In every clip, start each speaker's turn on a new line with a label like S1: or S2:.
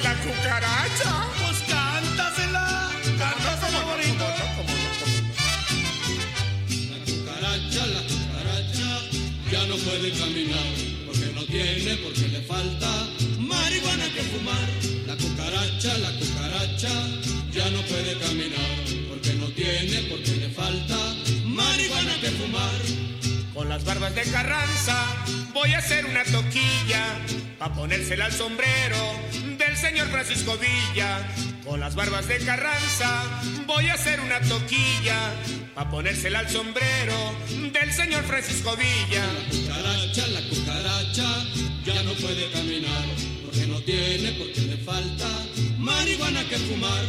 S1: La cucaracha.
S2: Pues cántasela. Cántasela bonito.
S3: La cucaracha, la cucaracha, ya no puede caminar, porque no tiene, porque le falta marihuana que fumar. La cucaracha, la cucaracha, ya no puede caminar, porque no tiene, porque le falta marihuana que fumar.
S1: Con las barbas de Carranza voy a hacer una toquilla pa' ponérsela al sombrero del señor Francisco Villa. Con las barbas de Carranza voy a hacer una toquilla pa' ponérsela al sombrero del señor Francisco Villa.
S3: La cucaracha, la cucaracha, ya no puede caminar, porque no tiene, porque le falta marihuana que fumar.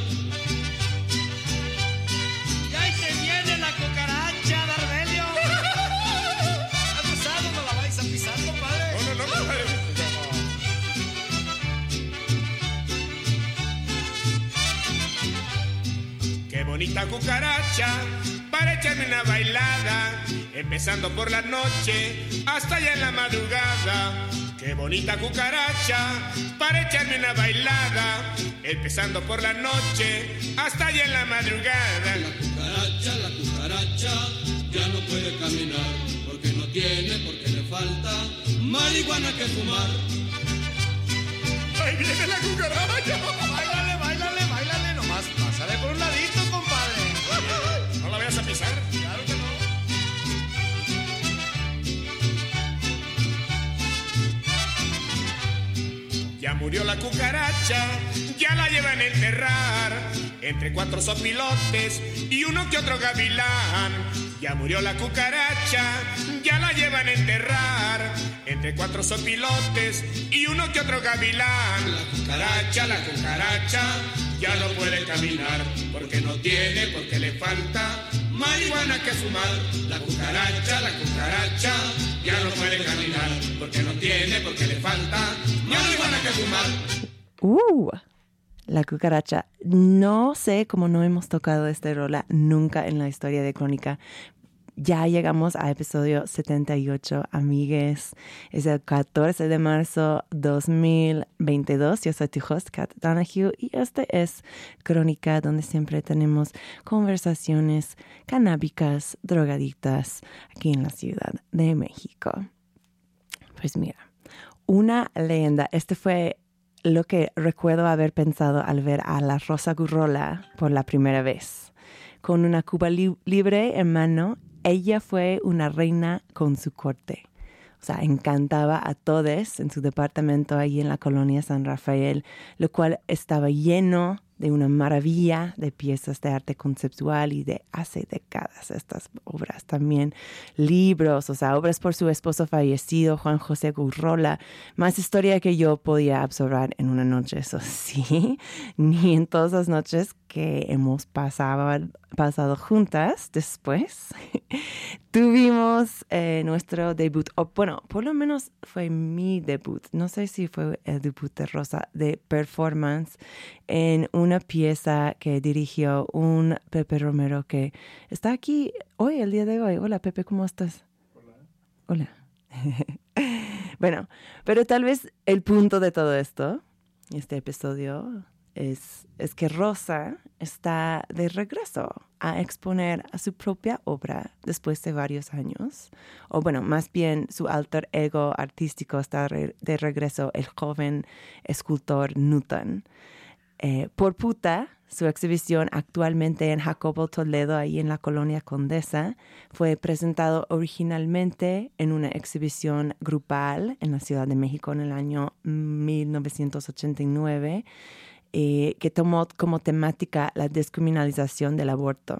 S1: Bonita cucaracha para echarme una bailada, empezando por la noche hasta ya en la madrugada. Qué bonita cucaracha para echarme una bailada, empezando por la noche hasta ya en la madrugada.
S3: La cucaracha, la cucaracha, ya no puede caminar, porque no tiene, porque le falta marihuana que fumar.
S1: ¡Ahí viene la cucaracha!
S2: Báilale, báilale, báilale. Nomás pásale por un ladito.
S1: ¿No la vayas a pisar?
S2: Claro que no.
S1: Ya murió la cucaracha, ya la llevan a enterrar entre cuatro sopilotes y uno que otro gavilán. Ya murió la cucaracha, ya la llevan a enterrar entre cuatro sopilotes y uno que otro gavilán. La cucaracha, la cucaracha, ya no puede caminar porque no tiene, porque le falta marihuana que fumar. La cucaracha, la cucaracha, ya no puede caminar porque no tiene, porque le falta marihuana que fumar.
S4: Uh, la cucaracha. No sé cómo no hemos tocado esta rola nunca en la historia de Crónica. Ya llegamos a episodio 78, amigues. Es el 14 de marzo 2022. Yo soy tu host, Kat Donahue, y este es Crónica, donde siempre tenemos conversaciones canábicas, drogadictas, aquí en la Ciudad de México. Pues mira, una leyenda. Este fue lo que recuerdo haber pensado al ver a la Rosa Gurrola por la primera vez. Con una Cuba li- libre en mano, ella fue una reina con su corte. O sea, encantaba a todos en su departamento ahí en la colonia San Rafael, lo cual estaba lleno de una maravilla de piezas de arte conceptual y de hace décadas estas obras también, libros, o sea, obras por su esposo fallecido, Juan José Gurrola, más historia que yo podía absorber en una noche, eso sí, ni en todas las noches que hemos pasado, pasado juntas después. Tuvimos eh, nuestro debut, o bueno, por lo menos fue mi debut, no sé si fue el debut de Rosa, de performance en una pieza que dirigió un Pepe Romero que está aquí hoy, el día de hoy. Hola Pepe, ¿cómo estás? Hola. bueno, pero tal vez el punto de todo esto, este episodio, es, es que Rosa está de regreso a exponer a su propia obra después de varios años. O bueno, más bien su alter ego artístico está de regreso, el joven escultor Newton. Eh, por puta, su exhibición actualmente en Jacobo Toledo, ahí en la colonia Condesa, fue presentado originalmente en una exhibición grupal en la Ciudad de México en el año 1989, eh, que tomó como temática la descriminalización del aborto.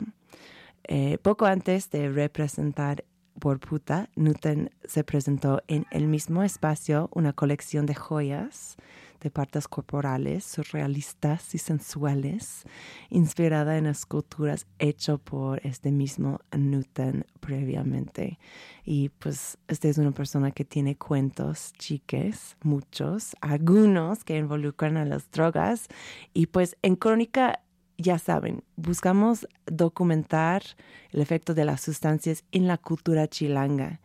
S4: Eh, poco antes de representar por puta, Newton se presentó en el mismo espacio una colección de joyas de partes corporales surrealistas y sensuales, inspirada en esculturas hechas por este mismo Newton previamente. Y pues esta es una persona que tiene cuentos chiques, muchos, algunos que involucran a las drogas. Y pues en Crónica ya saben, buscamos documentar el efecto de las sustancias en la cultura chilanga.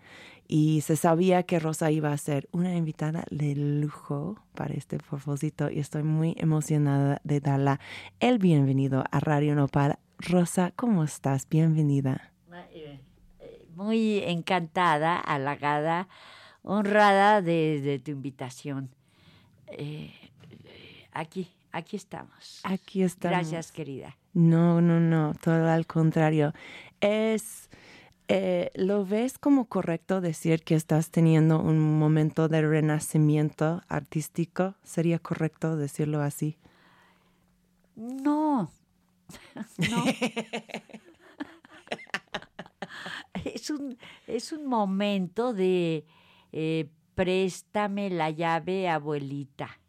S4: Y se sabía que Rosa iba a ser una invitada de lujo para este propósito y estoy muy emocionada de darla el bienvenido a Radio Nopal. Rosa, ¿cómo estás? Bienvenida.
S5: Muy encantada, halagada, honrada de, de tu invitación. Eh, aquí, aquí estamos.
S4: Aquí estamos.
S5: Gracias, querida.
S4: No, no, no, todo al contrario. Es, eh, ¿lo ves como correcto decir que estás teniendo un momento de renacimiento artístico? ¿Sería correcto decirlo así?
S5: No, no. es, un, es un momento de eh, préstame la llave, abuelita.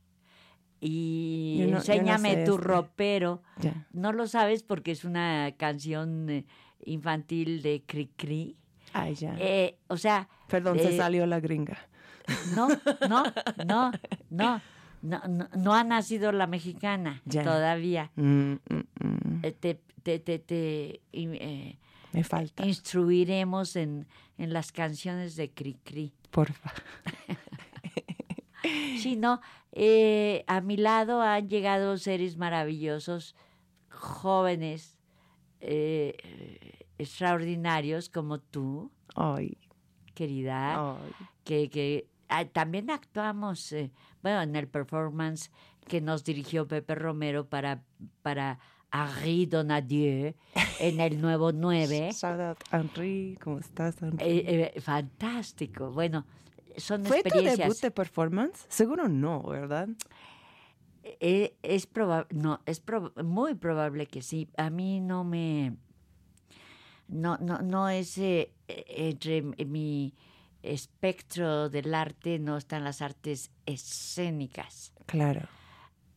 S5: Y
S4: no- no
S5: enséñame
S4: sé
S5: tu
S4: este.
S5: ropero. No lo sabes porque es una canción eh, infantil de Cri Cri.
S4: Ay, ya.
S5: Eh, o sea,
S4: Perdón, se
S5: eh,
S4: salió la gringa.
S5: no, no, no, no, no, no, no ha nacido la mexicana
S4: Ya.
S5: todavía.
S4: Mm, mm, mm.
S5: Eh, Te, te, te, te, eh,
S4: Me falta,
S5: instruiremos en, en las canciones de Cri Cri.
S4: porfa.
S5: Sí, no, eh, a mi lado han llegado seres maravillosos, jóvenes, eh, extraordinarios como tú,
S4: Ay,
S5: querida.
S4: ay.
S5: que, que ah, también actuamos, eh, bueno, en el performance que nos dirigió Pepe Romero para, para Henri Donadieu en el nuevo 9.
S4: Shout out, Henry. ¿Cómo estás, Henry?
S5: Eh, eh, fantástico. Bueno, son
S4: ¿Fue tu
S5: experiencias.
S4: debut de performance? Seguro no, ¿verdad?
S5: Eh, es probable, no, es prob- muy probable que sí. A mí no me, no, no, no es eh, entre mi espectro del arte, no están las artes escénicas.
S4: Claro.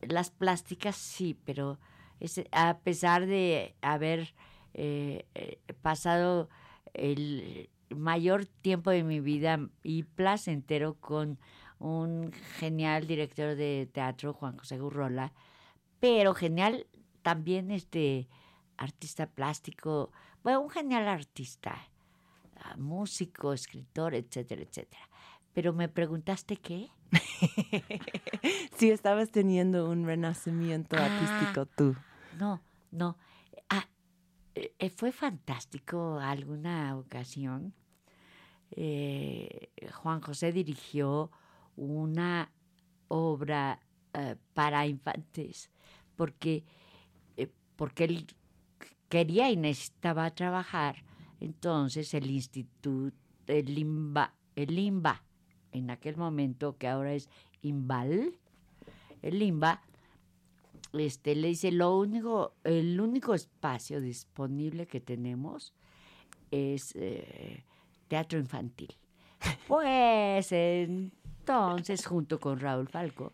S5: Las plásticas sí, pero es, a pesar de haber eh, pasado el mayor tiempo de mi vida y placentero con un genial director de teatro, Juan José Gurrola, pero genial también este artista plástico, bueno, un genial artista, ah, músico, escritor, etcétera, etcétera. Pero me preguntaste qué?
S4: Sí, estabas teniendo un renacimiento
S5: Ah.
S4: artístico tú.
S5: No, no. Ah, eh, fue fantástico alguna ocasión. eh, Juan José dirigió una obra eh, para infantes porque, eh, porque él quería y necesitaba trabajar. Entonces el instituto, el IMBA, el en aquel momento que ahora es IMBAL, el IMBA, este, le dice, lo único, el único espacio disponible que tenemos es eh, teatro infantil. Pues entonces, junto con Raúl Falco,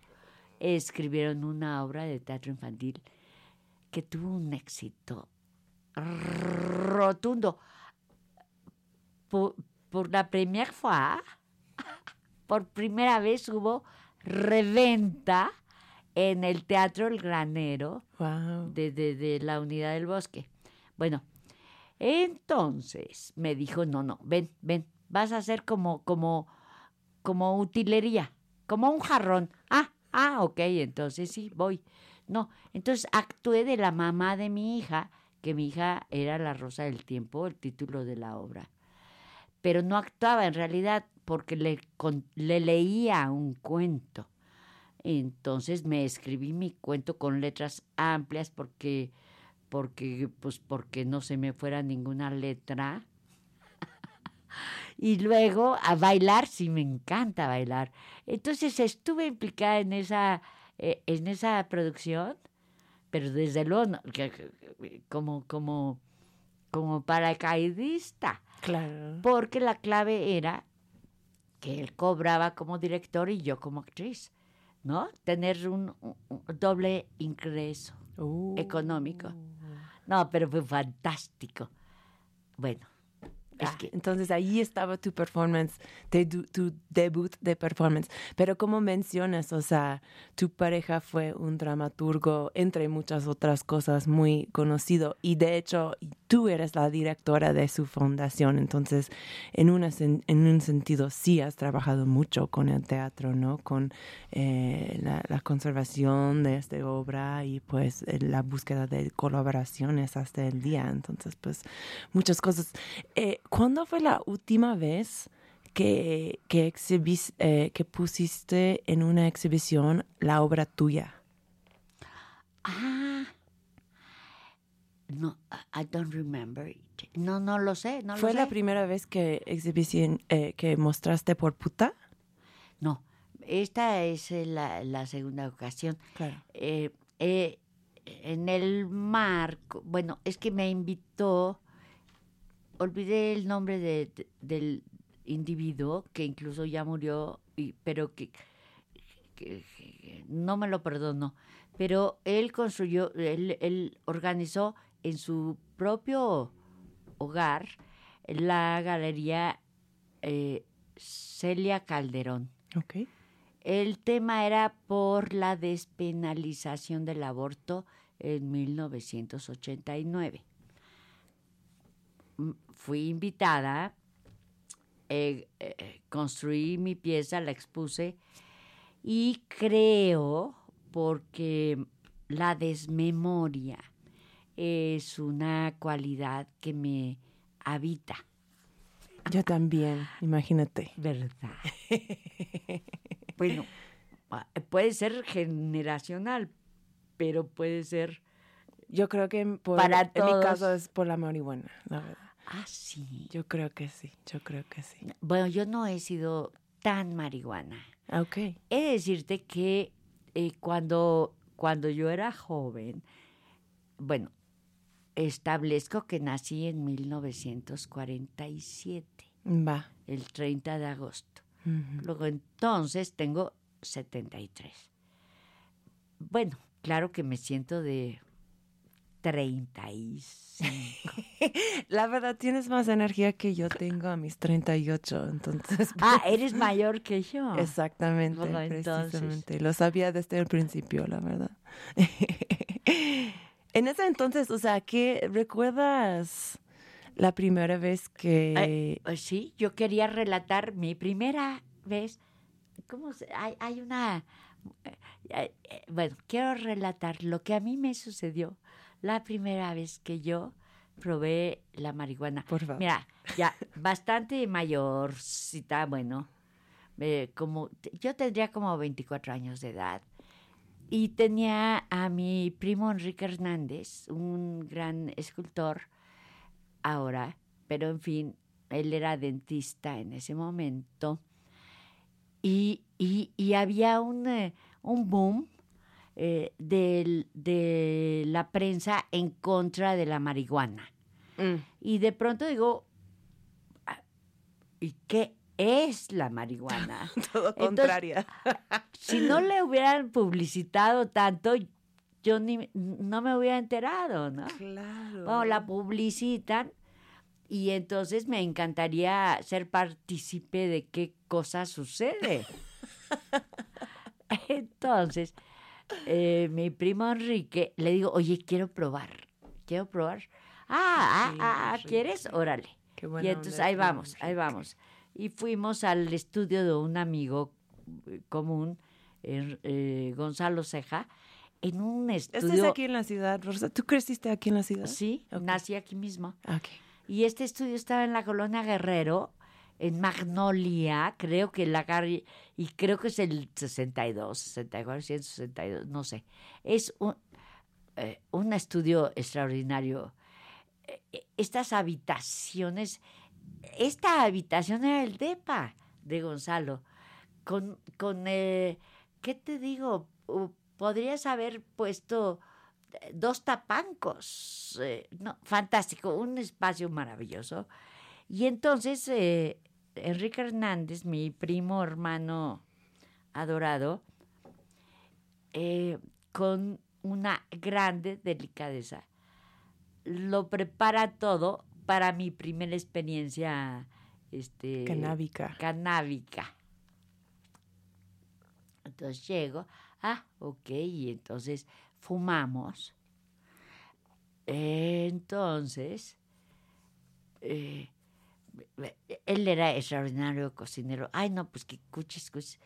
S5: escribieron una obra de teatro infantil que tuvo un éxito rotundo. Por, por la primera fois, por primera vez hubo reventa en el Teatro El Granero
S4: Wow.
S5: de, de- de la unidad del bosque. Bueno, entonces me dijo, no, no, ven, ven, vas a hacer como, como, como utilería, como un jarrón. Ah, ah, ok, entonces sí, voy. No, entonces actué de la mamá de mi hija, que mi hija era la Rosa del Tiempo, el título de la obra. Pero no actuaba en realidad porque le, le leía un cuento. Entonces me escribí mi cuento con letras amplias porque, porque, pues porque no se me fuera ninguna letra. Y luego a bailar, sí me encanta bailar. Entonces estuve implicada en esa, eh, en esa producción, pero desde luego no- como, como, como paracaidista
S4: Claro.
S5: porque la clave era que él cobraba como director y yo como actriz, ¿no? Tener un, un- un doble ingreso
S4: Uh.
S5: económico. No, pero fue fantástico. Bueno, Es
S4: Ah,
S5: que-
S4: entonces ahí estaba tu performance, tu, debut de performance. Pero como mencionas, o sea, tu pareja fue un dramaturgo, entre muchas otras cosas, muy conocido. Y de hecho, tú eres la directora de su fundación. Entonces, en, una, en un sentido, sí has trabajado mucho con el teatro, ¿no? Con eh, la, la conservación de esta obra y pues la búsqueda de colaboraciones hasta el día. Entonces, pues, muchas cosas. Eh, ¿Cuándo fue la última vez que, que, exhibis- eh, que pusiste en una exhibición la obra tuya?
S5: Ah. No, I- don't remember it. No, no lo sé, no
S4: ¿Fue
S5: lo
S4: la primera vez que eh, que mostraste por puta?
S5: No, esta es eh, la, la segunda ocasión.
S4: Claro.
S5: Eh, en el marco, bueno, es que me invitó, olvidé el nombre de- de- del individuo que incluso ya murió, y, pero que, que- que no me lo perdono. Pero él construyó, él, él organizó en su propio hogar la galería eh, Celia Calderón.
S4: Ok.
S5: El tema era por la despenalización del aborto en 1989. Fui invitada, eh, eh, construí mi pieza, la expuse y creo, porque la desmemoria es una cualidad que me habita.
S4: Yo también, imagínate.
S5: ¿Verdad? bueno, puede ser generacional, pero puede ser...
S4: Yo creo que por-
S5: Para
S4: en mi caso es por la marihuana, la verdad.
S5: Ah, sí.
S4: Yo creo que sí, yo creo que sí.
S5: Bueno, yo no he sido tan marihuana.
S4: Ah, Ok.
S5: He de decirte que eh, cuando, cuando yo era joven, bueno, establezco que nací en 1947,
S4: Va.
S5: el 30 de agosto. Luego entonces tengo 73. Bueno, claro que me siento de 35.
S4: La verdad, tienes más energía que yo tengo a mis 38, entonces...
S5: ah, eres mayor que yo.
S4: Exactamente,
S5: Bueno,
S4: precisamente. Lo sabía desde el principio, la verdad. en ese entonces, o sea, ¿qué recuerdas la primera vez que...
S5: Eh, sí, yo quería relatar mi primera vez. ¿Cómo se- hay, hay una... eh, eh, bueno, quiero relatar lo que a mí me sucedió la primera vez que yo probé la marihuana.
S4: Por favor.
S5: Mira, ya bastante mayorcita, bueno, eh, como yo tendría como 24 años de edad y tenía a mi primo Enrique Hernández, un gran escultor ahora, pero en fin, él era dentista en ese momento y, y- y había un, eh, un boom eh, del- de la prensa en contra de la marihuana.
S4: Mm,
S5: Y de pronto digo, ah, ¿y qué es la marihuana?
S4: todo
S5: Entonces,
S4: contrario.
S5: si no le hubieran publicitado tanto, yo ni, no me hubiera enterado, ¿no?
S4: Claro.
S5: Bueno, la publicitan y entonces me encantaría ser partícipe de qué cosa sucede. entonces, eh, mi primo Enrique le digo, oye, quiero probar, quiero probar. Ah, ah,
S4: Sí,
S5: ah,
S4: Enrique.
S5: ¿quieres? Órale.
S4: Qué
S5: Y
S4: buena
S5: entonces
S4: onda
S5: ahí
S4: primo
S5: vamos, ahí vamos. Y fuimos al estudio de un amigo eh, común, eh, eh, Gonzalo Ceja, en un
S4: ¿Este
S5: estudio.
S4: es aquí en la ciudad, Rosa? ¿Tú creciste aquí en la ciudad?
S5: Sí, nací aquí mismo.
S4: Ah.
S5: Y este estudio estaba en la colonia Guerrero, en Magnolia, creo que la calle, y creo que es el 62, 64, 162, no sé. Es un, eh, un estudio extraordinario. Eh, Estas habitaciones, esta habitación era el DEPA de Gonzalo, con, con eh, ¿qué te digo? Podrías haber puesto eh, dos tapancos. no, fantástico, un espacio maravilloso. Y entonces Enrique Hernández, mi primo hermano adorado, eh, con una grande delicadeza, lo prepara todo para mi primera experiencia este,
S4: Canábica.
S5: canábica. Entonces llego, ah, ok, y entonces fumamos. Entonces, eh, él era extraordinario cocinero. Ay, no, pues que cuchis, cuchis.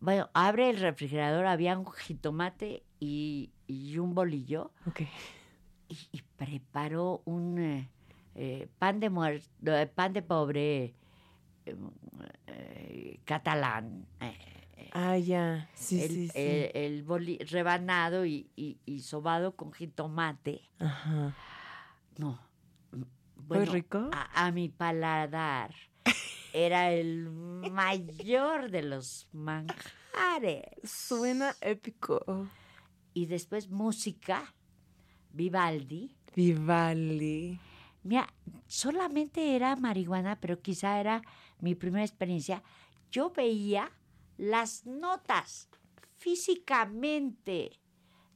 S5: Bueno, abre el refrigerador, había un jitomate y, y un bolillo
S4: Ok.
S5: y, y preparó un eh, eh, pan de muerto, pan de pobre eh, eh, catalán. eh,
S4: Ah, ya. Sí,
S5: el,
S4: sí, sí.
S5: el- el boli- rebanado y, y, y sobado con jitomate.
S4: Ajá.
S5: No.
S4: ¿Muy rico?
S5: A, a mi paladar era el mayor de los manjares.
S4: Suena épico.
S5: Y después música, Vivaldi.
S4: Vivaldi.
S5: Mira, solamente era marihuana, pero quizá era mi primera experiencia. Yo veía las notas físicamente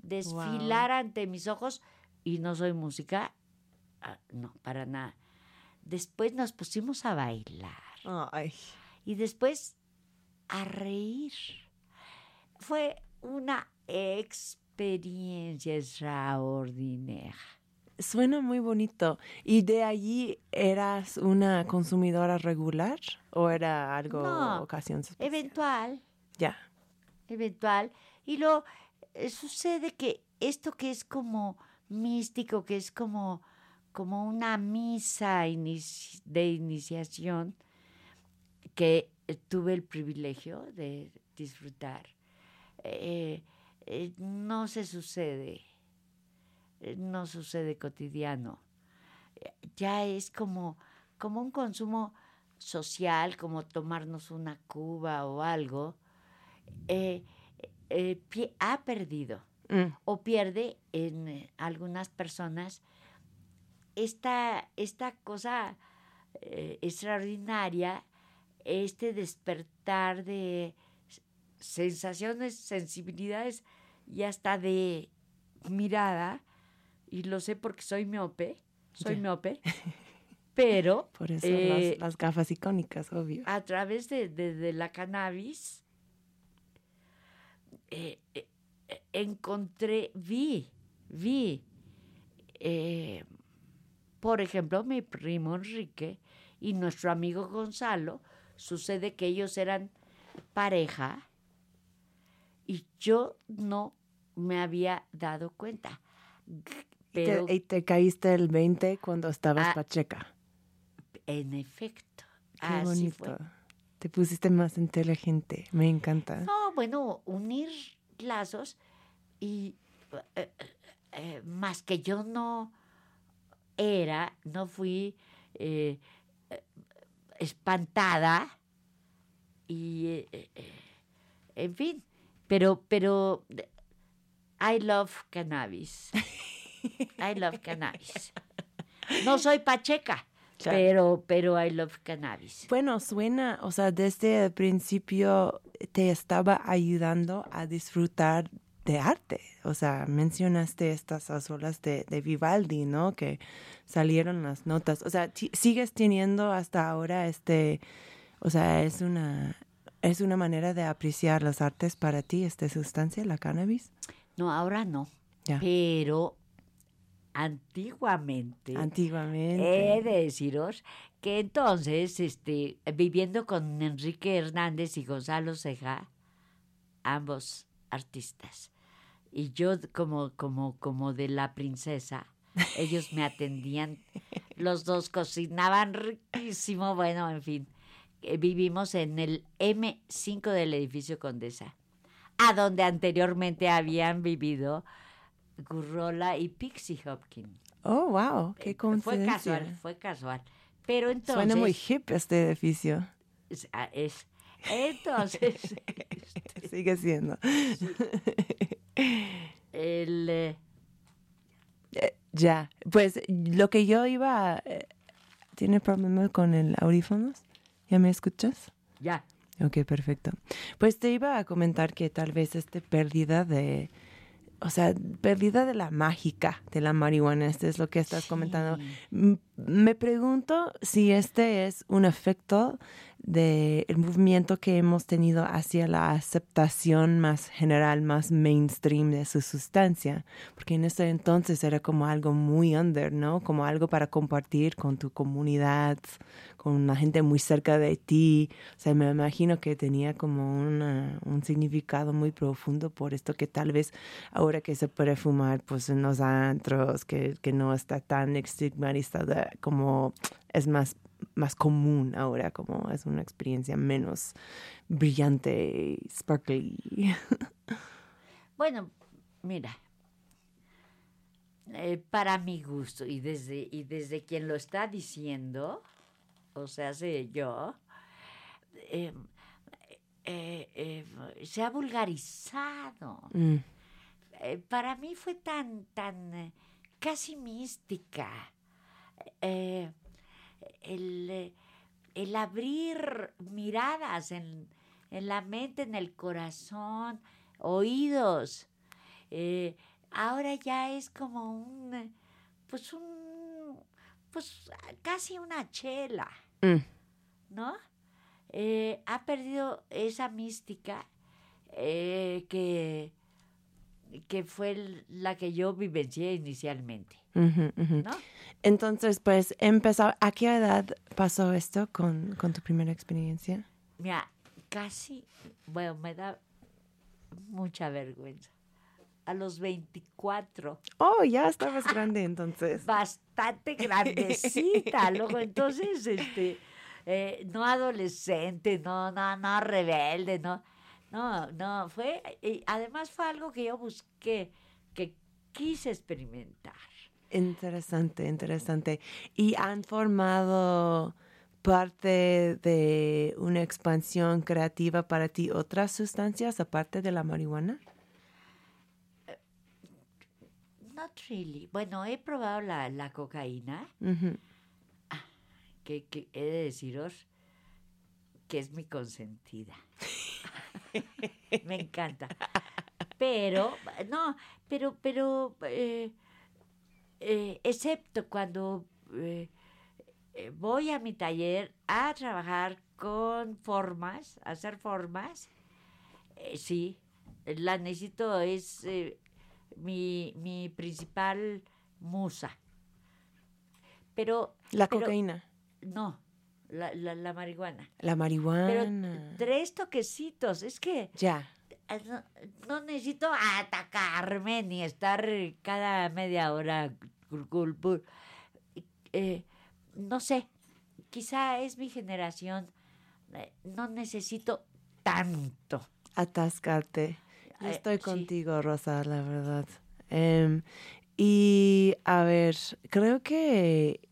S5: desfilar ante mis ojos y no soy música, no, para nada. Después nos pusimos a bailar
S4: Ay.
S5: y después a reír. Fue una experiencia extraordinaria.
S4: Suena muy bonito. ¿Y de allí eras una consumidora regular o era algo
S5: No,
S4: ocasión especial?
S5: Eventual,
S4: Ya.
S5: eventual. Y lo sucede que esto que es como místico, que es como, como una misa inici- de iniciación, que eh, tuve el privilegio de disfrutar, eh, eh, no se sucede, eh, no sucede cotidiano. Ya es como, como un consumo social, como tomarnos una cuba o algo, ha perdido
S4: Mm,
S5: o pierde en algunas personas esta, esta cosa eh, extraordinaria, este despertar de sensaciones, sensibilidades y hasta de mirada, y lo sé porque soy miope, soy
S4: Ya.
S5: miope, pero
S4: Por eso
S5: eh,
S4: las, las gafas icónicas, obvio.
S5: a través de, de- de la cannabis eh, encontré, vi, vi, eh, por ejemplo, mi primo Enrique y nuestro amigo Gonzalo, sucede que ellos eran pareja y yo no me había dado cuenta.
S4: Te- y te caíste el 20 cuando estabas
S5: Ah,
S4: pacheca.
S5: en efecto,
S4: Qué
S5: así
S4: bonito.
S5: fue.
S4: Te pusiste más inteligente. Me encanta.
S5: No, bueno, unir lazos y eh, eh, eh, más que yo no era, no fui eh, espantada y eh, en fin, pero pero I love cannabis. I love cannabis. No soy pacheca,
S4: Claro.
S5: pero pero I love cannabis.
S4: Bueno, suena, o sea, desde el principio te estaba ayudando a disfrutar de arte. O sea, mencionaste estas azolas de, de Vivaldi, ¿no? Que salieron las notas. O sea, sigues teniendo hasta ahora este, o sea, es una, es una manera de apreciar las artes para ti, esta sustancia, la cannabis.
S5: No, ahora no. Pero antiguamente,
S4: Antiguamente.
S5: he de deciros que entonces, este, viviendo con Enrique Hernández y Gonzalo Ceja, ambos artistas, y yo como, como, como de la princesa, ellos me atendían, los dos cocinaban riquísimo, bueno, en fin, eh, vivimos en el M5 del edificio Condesa, a donde anteriormente habían vivido Gurrola y Pixie Hopkins.
S4: Oh, wow, qué
S5: Eh, Fue
S4: coincidencia.
S5: casual, fue casual. Pero entonces...
S4: Suena muy hip este edificio.
S5: es- ah, es- entonces,
S4: Sigue siendo.
S5: el... eh,
S4: Ya, pues lo que yo iba... eh, ¿Tiene problema con el audífonos? ¿Ya me escuchas?
S5: ya,
S4: Ok, perfecto. Pues te iba a comentar que tal vez esta pérdida de, o sea, pérdida de la mágica de la marihuana. Este es lo que estás comentando. M- Me pregunto si este es un efecto del movimiento que hemos tenido hacia la aceptación más general, más mainstream de su sustancia. Porque en ese entonces era como algo muy under, ¿no? Como algo para compartir con tu comunidad, con la gente muy cerca de ti. O sea, me imagino que tenía como una- un significado muy profundo por esto que tal vez ahora que se puede fumar pues en los antros, que, que no está tan estigmatizada como es más, más común ahora, como es una experiencia menos brillante, sparkly.
S5: Bueno, mira, eh, para mi gusto y desde, y desde quien lo está diciendo, o sea, sé yo, eh, eh, eh, se ha vulgarizado.
S4: Mm,
S5: para mí fue tan, tan casi mística. Eh, el, eh, el abrir miradas en, en la mente, en el corazón, oídos. Eh, ahora ya es como un, pues un, pues casi una chela.
S4: mm,
S5: ¿no? Eh, ha perdido esa mística eh, que, que fue la que yo vivencié inicialmente,
S4: ujú.
S5: ¿no?
S4: Entonces, pues, empezó, ¿a qué edad pasó esto con, con tu primera experiencia?
S5: Mira, casi, bueno, me da mucha vergüenza. A los 24,
S4: Oh, ya estabas grande entonces.
S5: bastante grandecita. Luego, entonces, este, eh, no adolescente, no, no, no rebelde, no, no, no, fue, y además fue algo que yo busqué, que quise experimentar.
S4: Interesante, interesante. ¿Y han formado parte de una expansión creativa para ti otras sustancias aparte de la marihuana?
S5: Not really. Bueno, he probado la, la cocaína, que, que he de deciros que es mi consentida. Me encanta. Pero, no, pero, pero, eh, eh, excepto cuando eh, eh, voy a mi taller a trabajar con formas, a hacer formas, eh, sí, la necesito, es mi, mi principal musa. Pero,
S4: La
S5: pero-
S4: cocaína,
S5: no, la, la, la marihuana.
S4: la
S5: Pero
S4: marihuana.
S5: tres toquecitos, es que
S4: Ya.
S5: No, no necesito atacarme ni estar cada media hora. eh, no sé, quizá es mi generación. eh, no necesito tanto.
S4: atascarte. Yo
S5: Eh,
S4: estoy
S5: sí.
S4: contigo, Rosa, la verdad. Em, y a ver, creo que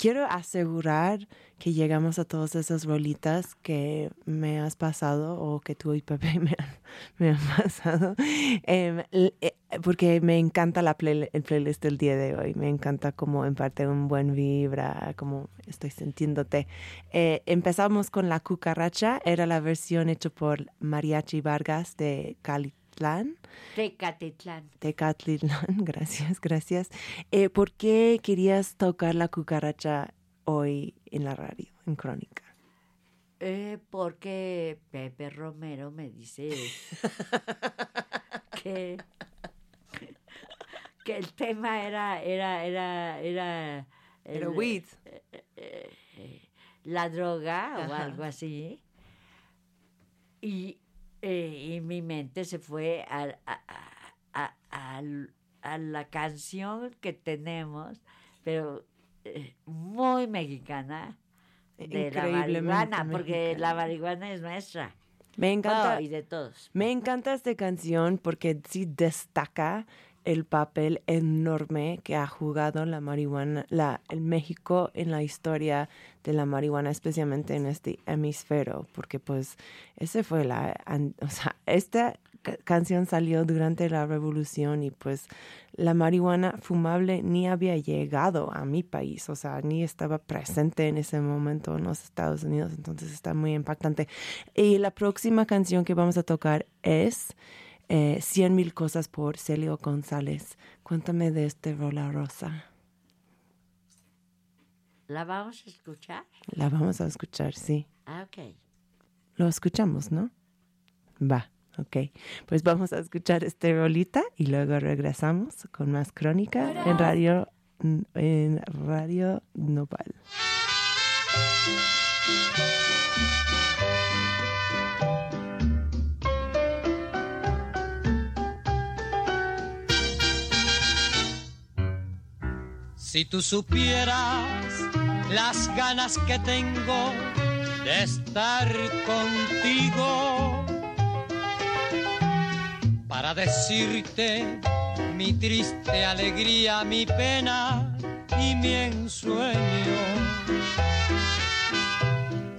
S4: quiero asegurar que llegamos a todas esas rolitas que me has pasado o que tú y Pepe me han, pasado. Em, eh, porque me encanta la el playlist del día de hoy. Me encanta como en parte un buen vibra, como estoy sintiéndote. Eh, empezamos con La Cucaracha, era la versión hecha por Mariachi Vargas de Calitlán.
S5: Tecatitlán.
S4: De Calitlán, gracias, gracias. Eh, ¿Por qué querías tocar La Cucaracha hoy en la radio, en Crónica?
S5: Eh, porque Pepe Romero me dice que, que el tema era, era, era, era, el-
S4: weed.
S5: la droga o algo así. Y, eh, y mi mente se fue a, a- a- a la canción que tenemos, pero eh, muy mexicana, de la marihuana, porque la marihuana es nuestra.
S4: Me encanta.
S5: Oh, y de todos.
S4: Me encanta esta canción porque sí destaca el papel enorme que ha jugado la marihuana, la, el México en la historia de la marihuana, especialmente en este hemisferio, porque pues ese fue la, o sea, esta ca- canción salió durante la revolución y pues la marihuana fumable ni había llegado a mi país, o sea, ni estaba presente en ese momento en los Estados Unidos, entonces está muy impactante. Y la próxima canción que vamos a tocar es eh, Cien mil cosas por Celio González. Cuéntame de este rola rosa.
S5: ¿La vamos a escuchar?
S4: La vamos a escuchar, sí.
S5: Ah, ok.
S4: Lo escuchamos, ¿no? Va, ok. Pues vamos a escuchar este rolita y luego regresamos con más crónica en Radio, en radio Nopal.
S6: Si tú supieras las ganas que tengo de estar contigo para decirte mi triste alegría, mi pena y mi ensueño.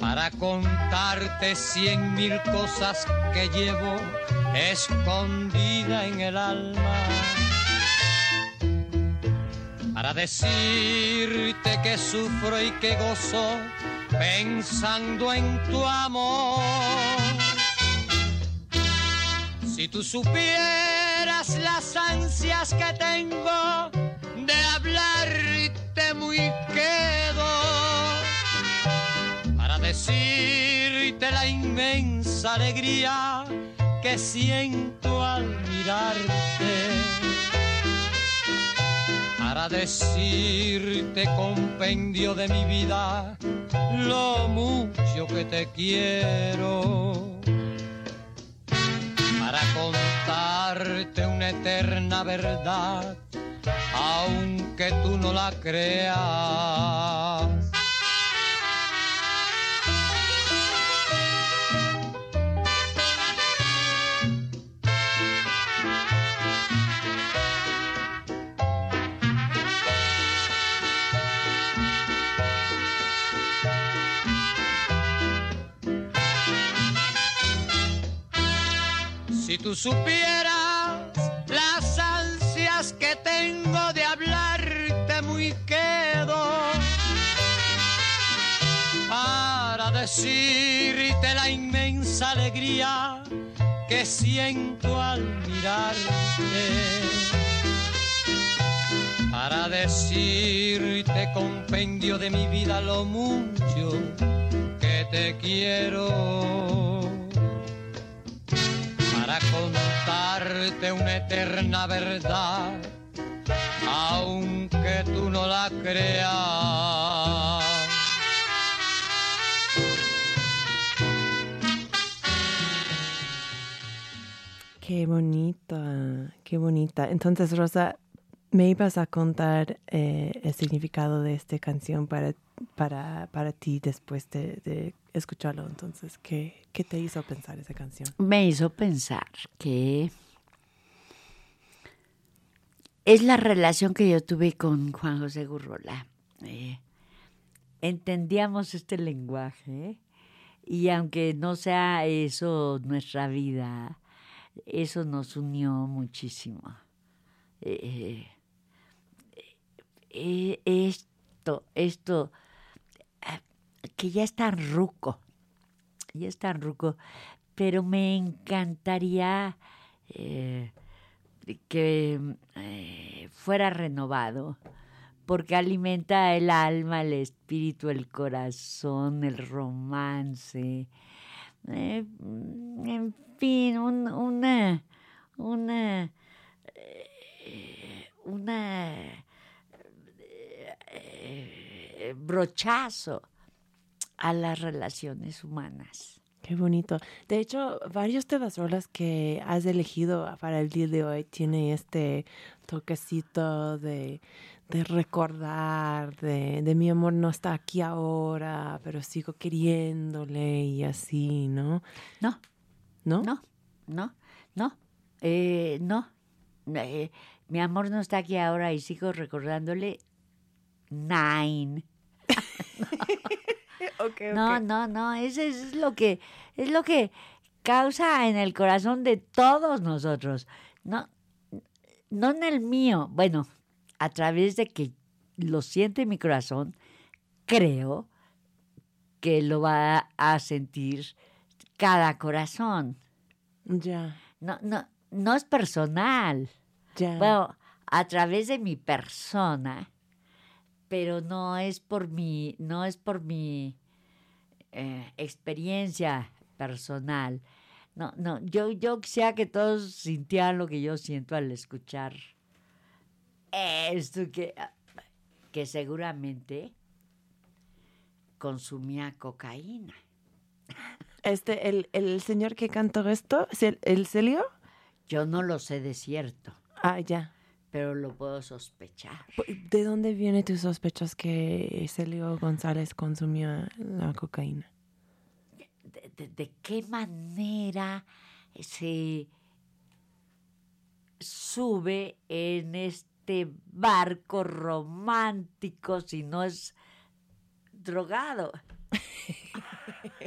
S6: Para contarte cien mil cosas que llevo escondida en el alma para decirte que sufro y que gozo pensando en tu amor. Si tú supieras las ansias que tengo de hablarte muy quedo, para decirte la inmensa alegría que siento al mirarte para decirte compendio de mi vida lo mucho que te quiero. Para contarte una eterna verdad, aunque tú no la creas. Si tú supieras las ansias que tengo de hablarte muy quedo. Para decirte la inmensa alegría que siento al mirarte. Para decirte compendio de mi vida lo mucho que te quiero para contarte una eterna verdad, aunque tú no la creas.
S4: Qué bonita, qué bonita. Entonces, Rosa, me ibas a contar eh, el significado de esta canción para, para, para ti después de, de escucharlo. Entonces, ¿qué, ¿qué te hizo pensar esa canción?
S5: Me hizo pensar que es la relación que yo tuve con Juan José Gurrola. Eh, entendíamos este lenguaje y aunque no sea eso nuestra vida, eso nos unió muchísimo. Eh, eh, esto, esto, que ya es tan ruco, ya es tan ruco, pero me encantaría eh, que eh, fuera renovado, porque alimenta el alma, el espíritu, el corazón, el romance, eh, en fin, un, una, una, una brochazo a las relaciones humanas.
S4: Qué bonito. De hecho, varios de las rolas que has elegido para el día de hoy tiene este toquecito de, de recordar, de, de, mi amor no está aquí ahora, pero sigo queriéndole y así, ¿no?
S5: No.
S4: ¿No?
S5: No, no, no, eh, no. Eh, mi amor no está aquí ahora y sigo recordándole nine.
S4: okay,
S5: no,
S4: okay.
S5: no, no, eso es lo que es lo que causa en el corazón de todos nosotros. No, no en el mío. Bueno, a través de que lo siente mi corazón, creo que lo va a sentir cada corazón.
S4: Ya.
S5: No, no, no es personal.
S4: Ya.
S5: Bueno, a través de mi persona, pero no es por mi, no es por mi eh, experiencia personal. No, no, yo, yo quisiera que todos sintieran lo que yo siento al escuchar esto que, que seguramente consumía cocaína.
S4: Este, el, el señor que cantó esto, ¿es el, el Celio?
S5: Yo no lo sé de cierto,
S4: Ah, ya.
S5: Pero lo puedo sospechar.
S4: ¿De dónde viene tus sospechos que Celio González consumía la cocaína?
S5: de, de- de qué manera se sube en este barco romántico si no es drogado.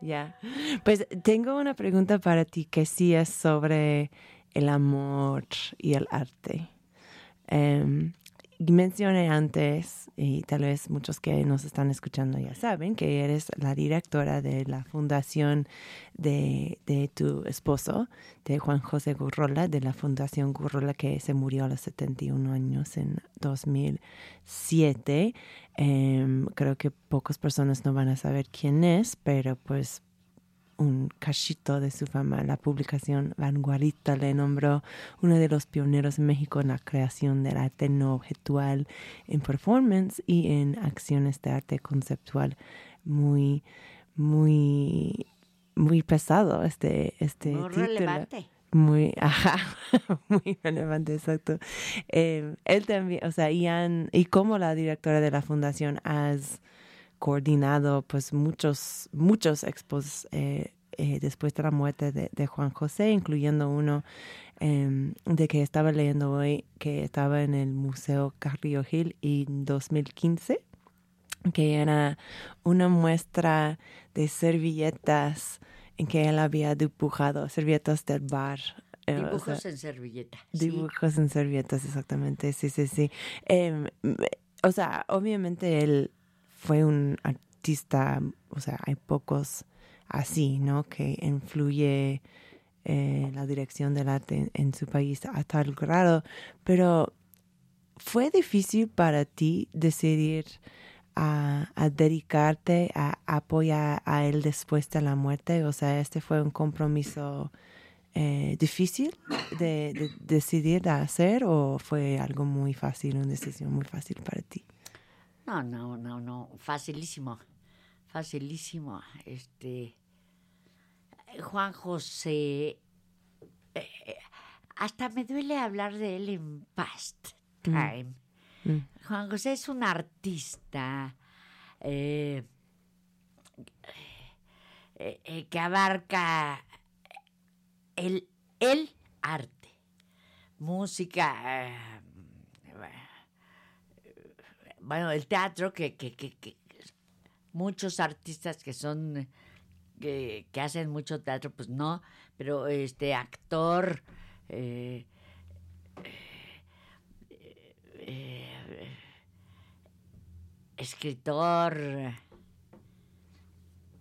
S4: Ya. Pues tengo una pregunta para ti que sí es sobre el amor y el arte. Em, mencioné antes, y tal vez muchos que nos están escuchando ya saben, que eres la directora de la fundación de, de tu esposo, de Juan José Gurrola, de la Fundación Gurrola que se murió a los 71 años en 2007. Em, creo que pocas personas no van a saber quién es, pero pues un cachito de su fama. La publicación Vanguardista le nombró uno de los pioneros en México en la creación del arte no objetual en performance y en acciones de arte conceptual muy, muy, muy pesado este, este
S5: Muy
S4: título.
S5: relevante.
S4: Muy, ajá, muy relevante, exacto. Eh, él también, o sea, Ian, y como la directora de la fundación has coordinado pues muchos, muchos expos eh, eh, después de la muerte de, de Juan José, incluyendo uno em, de que estaba leyendo hoy, que estaba en el Museo Carrillo Gil en 2015 que era una muestra de servilletas en que él había dibujado, servilletas del bar. eh, o
S5: Dibujos
S4: sea,
S5: en servilleta. sí.
S4: Dibujos en servilletas, exactamente, sí, sí, sí. Em, o sea, obviamente él fue un artista, o sea, hay pocos así, ¿no? Que influye eh, la dirección del arte en, su país a tal grado, pero ¿fue difícil para ti decidir a, dedicarte a apoyar a él después de la muerte? O sea, este fue un compromiso eh, difícil de, de decidir de hacer o fue algo muy fácil, una decisión muy fácil para ti?
S5: No, no, no, no, facilísimo, facilísimo. Este, Juan José, eh, hasta me duele hablar de él en past time.
S4: Mm.
S5: Juan José es un artista eh, eh, eh, que abarca el, el arte, música, eh, bueno, el teatro, que, que, que- muchos artistas que son, que, que hacen mucho teatro, pues no, pero este actor, eh, eh, escritor,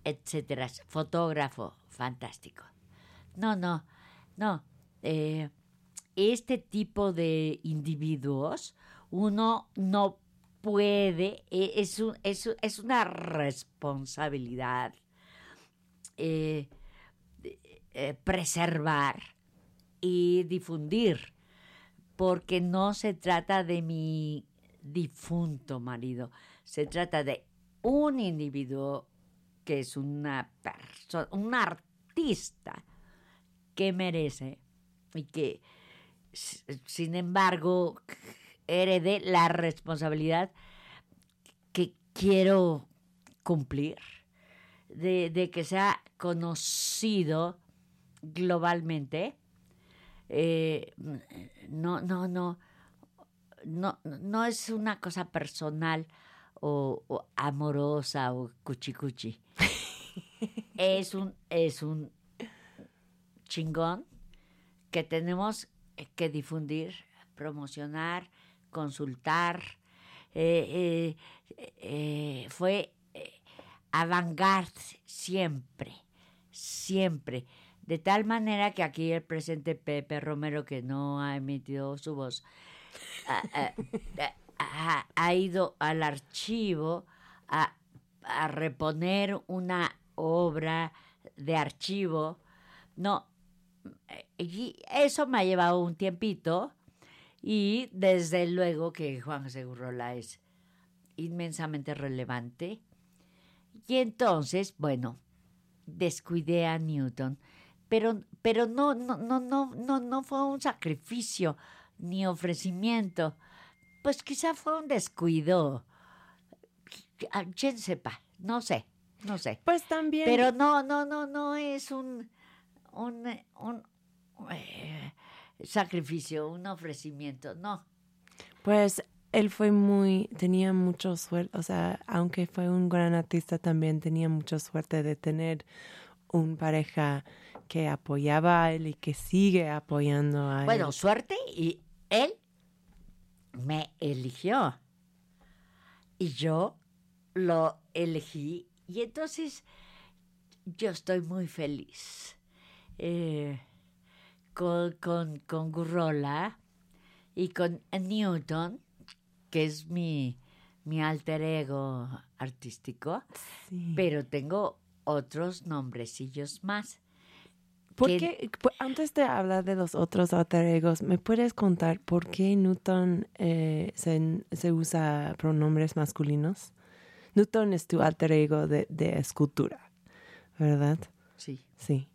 S5: etcétera, fotógrafo, fantástico. No, no, no. eh, este tipo de individuos, uno no puede, e- es, un- es, es una responsabilidad eh, eh, preservar y difundir, porque no se trata de mi difunto marido, se trata de un individuo que es una persona, un artista que merece y que, sin embargo, heredé la responsabilidad que quiero cumplir de, de que sea conocido globalmente. Eh, no, no, no, no, no es una cosa personal o, o amorosa o cuchicuchi. es un, es un chingón que tenemos que difundir, promocionar, consultar. Eh, eh, eh, fue eh, avant-garde siempre, siempre. De tal manera que aquí el presente Pepe Romero, que no ha emitido su voz, ha, ido al archivo a, a reponer una obra de archivo. No, y eso me ha llevado un tiempito y desde luego que Juan José Gurrola es inmensamente relevante. Y entonces, bueno, descuidé a Newton, pero, pero no, no, no, no, no, no fue un sacrificio ni ofrecimiento. Pues quizá fue un descuido. Ah, ¿Quién sepa? No sé, no sé.
S4: Pues también.
S5: Pero no, no, no, no es un, un, un eh, sacrificio, un ofrecimiento, no.
S4: Pues él fue muy, tenía mucho suerte, o sea, aunque fue un gran artista, también tenía mucha suerte de tener un pareja que apoyaba a él y que sigue apoyando a
S5: Bueno,
S4: él.
S5: suerte y él me eligió y yo lo elegí y entonces yo estoy muy feliz eh, con, con, con Gurrola y con Newton, que es mi, mi alter ego artístico,
S4: Sí.
S5: pero tengo otros nombrecillos más.
S4: ¿Por
S5: que-
S4: qué, pu- antes de hablar de los otros alter egos, ¿me puedes contar por qué Newton eh, se, se usa pronombres masculinos? Newton es tu alter ego de, de escultura, ¿verdad?
S5: Sí.
S4: Sí.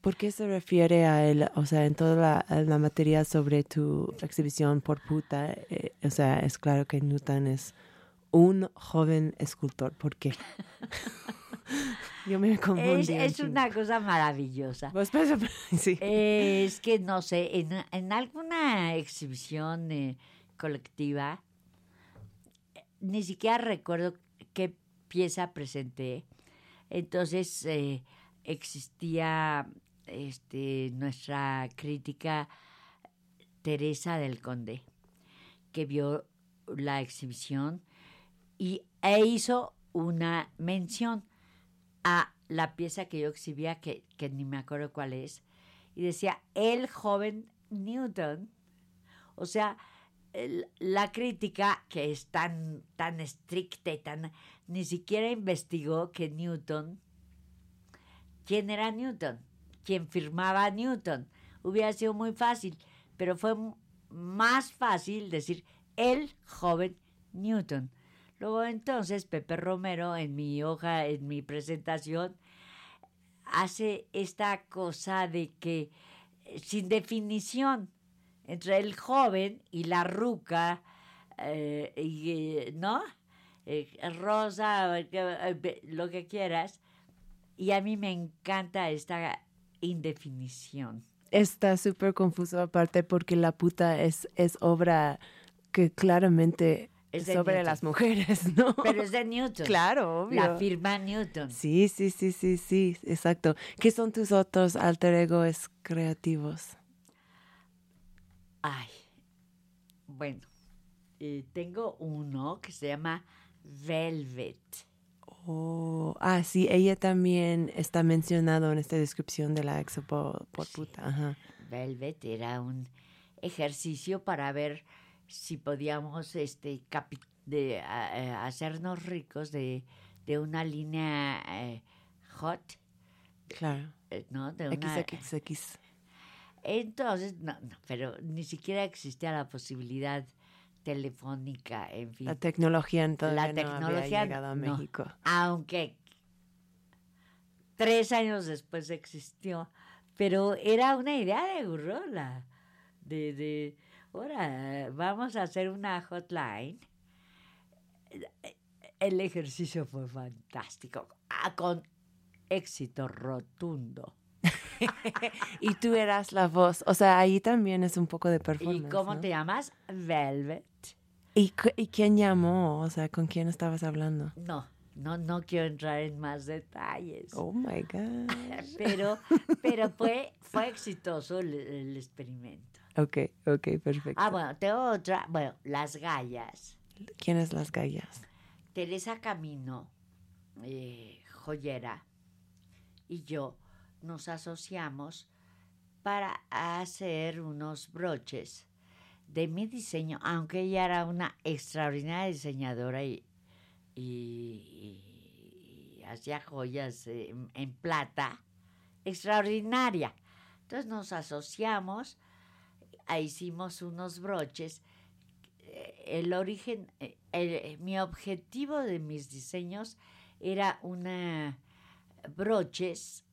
S4: ¿Por qué se refiere a él? O sea, en toda la, la materia sobre tu exhibición por puta, eh, o sea, es claro que Newton es un joven escultor. ¿Por qué? Yo me confundí.
S5: Es, una cosa maravillosa.
S4: Pues, pues, sí.
S5: Es que no sé, en, en alguna exhibición eh, colectiva, ni siquiera recuerdo qué pieza presenté. Entonces eh, existía este, nuestra crítica Teresa del Conde, que vio la exhibición y e hizo una mención a la pieza que yo exhibía, que, ni me acuerdo cuál es, y decía, el joven Newton. O sea, la crítica, que es tan, tan estricta y tan... Ni siquiera investigó que Newton... ¿Quién era Newton? ¿Quién firmaba a Newton? Hubiera sido muy fácil, pero fue más fácil decir el joven Newton. Luego entonces Pepe Romero en mi hoja, en mi presentación, hace esta cosa de que eh, sin definición entre el joven y la ruca, eh, eh, ¿no? Rosa, lo que quieras. Y a mí me encanta esta indefinición.
S4: Está súper confuso aparte porque la puta es, es obra que claramente
S5: Es
S4: sobre
S5: Newton.
S4: las mujeres, ¿no?
S5: Pero es de Newton.
S4: Claro, obvio.
S5: La firma Newton.
S4: Sí, sí, sí, sí, sí, exacto. ¿Qué son tus otros alter egos creativos?
S5: Ay, bueno, eh, tengo uno que se llama Velvet.
S4: Oh, ah, sí, ella también está mencionado en esta descripción de la expo por puta. Ajá.
S5: Velvet era un ejercicio para ver si podíamos este, de, a- eh, hacernos ricos de, de una línea eh, hot,
S4: Claro.
S5: eh, ¿no? De una,
S4: XXX.
S5: Entonces, no, no, pero ni siquiera existía la posibilidad telefónica, en fin.
S4: La tecnología todavía
S5: La
S4: no había
S5: tecnología,
S4: llegado a
S5: no.
S4: México.
S5: aunque tres años después existió, pero era una idea de Gurrola, de, de, ahora vamos a hacer una hotline. El ejercicio fue fantástico, ah, con éxito rotundo.
S4: Y tú eras la voz. O sea, ahí también es un poco de
S5: ¿Y
S4: performance.
S5: cómo
S4: ¿no?
S5: te llamas? Velvet.
S4: ¿Y, cu- ¿Y quién llamó? O sea, ¿con quién estabas hablando?
S5: No, no, no quiero entrar en más detalles.
S4: Oh my God.
S5: pero, pero fue, fue exitoso el, el experimento.
S4: Ok, ok, perfecto.
S5: Ah, bueno, tengo otra, bueno, Las Gallas.
S4: ¿Quiénes las gallas?
S5: Teresa Camino, eh, joyera, y yo nos asociamos para hacer unos broches de mi diseño, aunque ella era una extraordinaria diseñadora y, hacía joyas en, plata, extraordinaria. Entonces nos asociamos, e hicimos unos broches. El origen, mi objetivo de mis diseños era una broches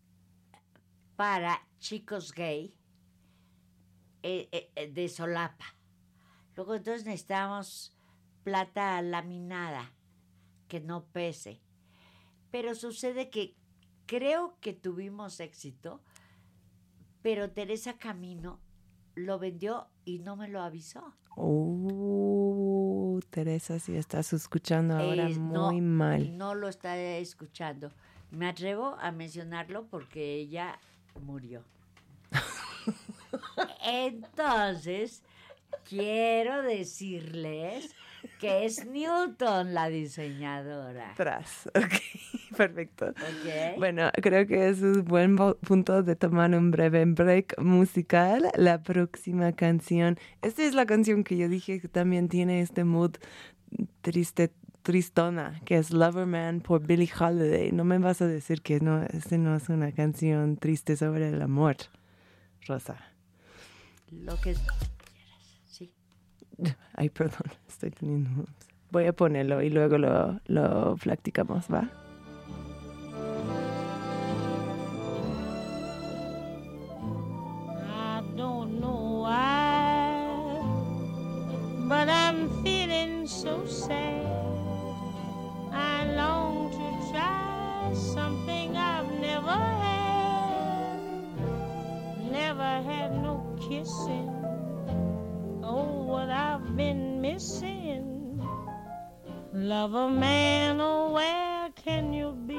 S5: para chicos gay eh, eh, de solapa. Luego entonces necesitábamos plata laminada que no pese. Pero sucede que creo que tuvimos éxito, pero Teresa Camino lo vendió y no me lo avisó.
S4: Oh, Teresa, si estás escuchando ahora
S5: Eh, no,
S4: muy mal.
S5: No lo está escuchando. Me atrevo a mencionarlo porque ella murió. Entonces, quiero decirles que es Newton la diseñadora.
S4: Tras, ok, perfecto.
S5: ¿ok?
S4: Bueno, creo que es un buen punto de tomar un breve break musical. La próxima canción, esta es la canción que yo dije que también tiene este mood triste, tristona, que es Loverman por Billie Holiday. No me vas a decir que no, este no es una canción triste sobre el amor, Rosa.
S5: Lo que.
S4: Ay, perdón, estoy teniendo... Voy a ponerlo y luego lo, lo practicamos, ¿va?
S7: I don't know why, but I'm feeling so sad. I long to try something I've never had. Never had no kissing. Oh, what I've been missing. Love Lover man, oh, where can you be?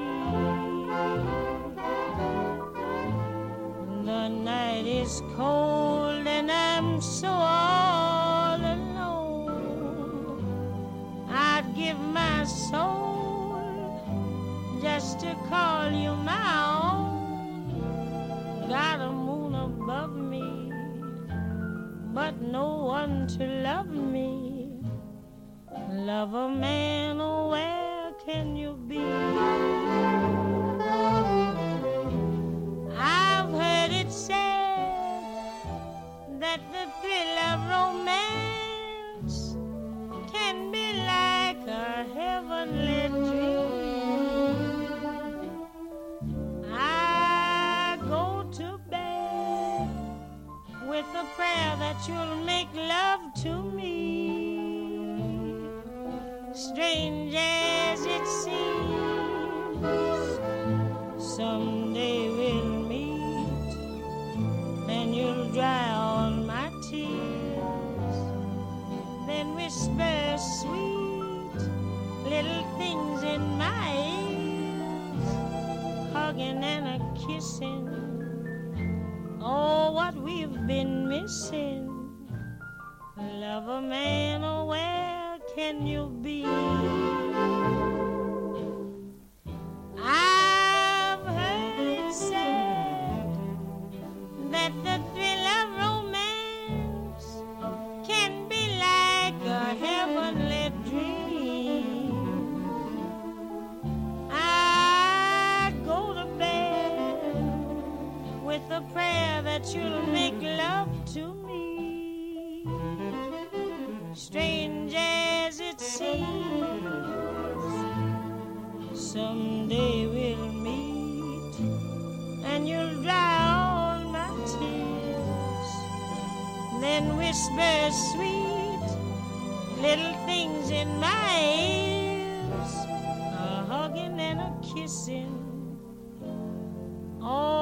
S7: The night is cold and I'm so all alone. I'd give my soul just to call you my own. No one to love me. Love a man, oh, where can you be? I've heard it said that the thrill of romance can be like a heavenly dream. I go to bed with a prayer that you'll hugging and a kissing. Oh, what we've been missing. Love a man, oh, where can you be? That you'll make love to me. Strange as it seems, someday we'll meet and you'll dry all my tears. Then whisper sweet little things in my ears, a hugging and a kissing. Oh,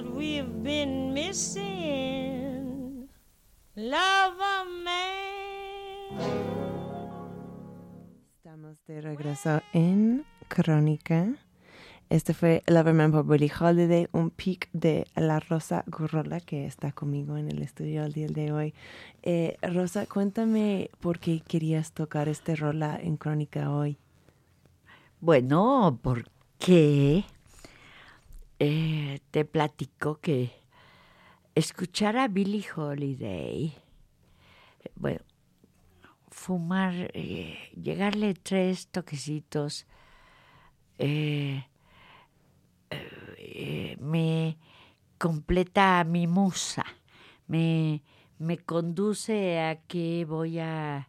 S7: what we've been missing. Love a man.
S4: Estamos de regreso en Crónica. Este fue Loverman por Billie Holiday, un pic de la Rosa Gurrola que está conmigo en el estudio el día de hoy. Eh, Rosa, cuéntame por qué querías tocar este rola en Crónica hoy.
S5: Bueno, porque eh, te platico que escuchar a Billie Holiday, bueno, fumar, eh, llegarle tres toquecitos, eh, me completa mi musa, me, me conduce a que voy a,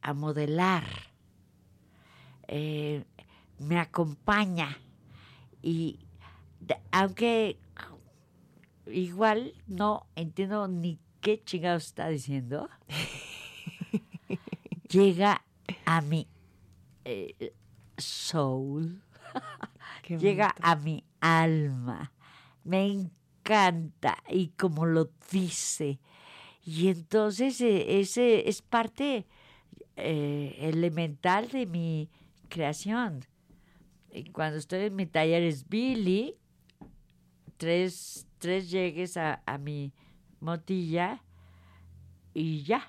S5: a, modelar, me acompaña y aunque igual no entiendo ni qué chingados está diciendo, llega a mi eh, soul, llega a mi alma. Me encanta y como lo dice. Y entonces eh, ese es parte eh, elemental de mi creación. Cuando estoy en mi taller es Billy, tres, tres llegues a, a mi motilla y ya.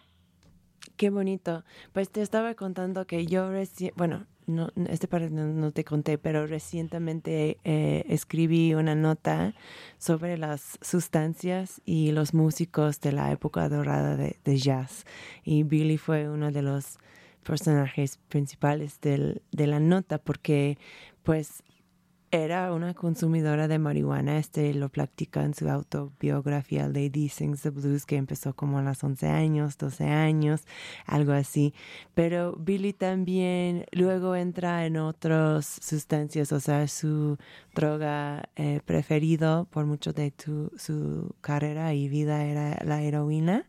S4: Qué bonito. Pues te estaba contando que yo recién, bueno, no, este parte no, te conté, pero recientemente eh, escribí una nota sobre las sustancias y los músicos de la época dorada de jazz. Y Billy fue uno de los personajes principales del- de la nota porque pues era una consumidora de marihuana, este lo platica en su autobiografía Lady Sings the Blues, que empezó como a los 11 años, 12 años, algo así. Pero Billy también luego entra en otras sustancias, o sea, su droga eh, preferido por mucho de su carrera y vida era la heroína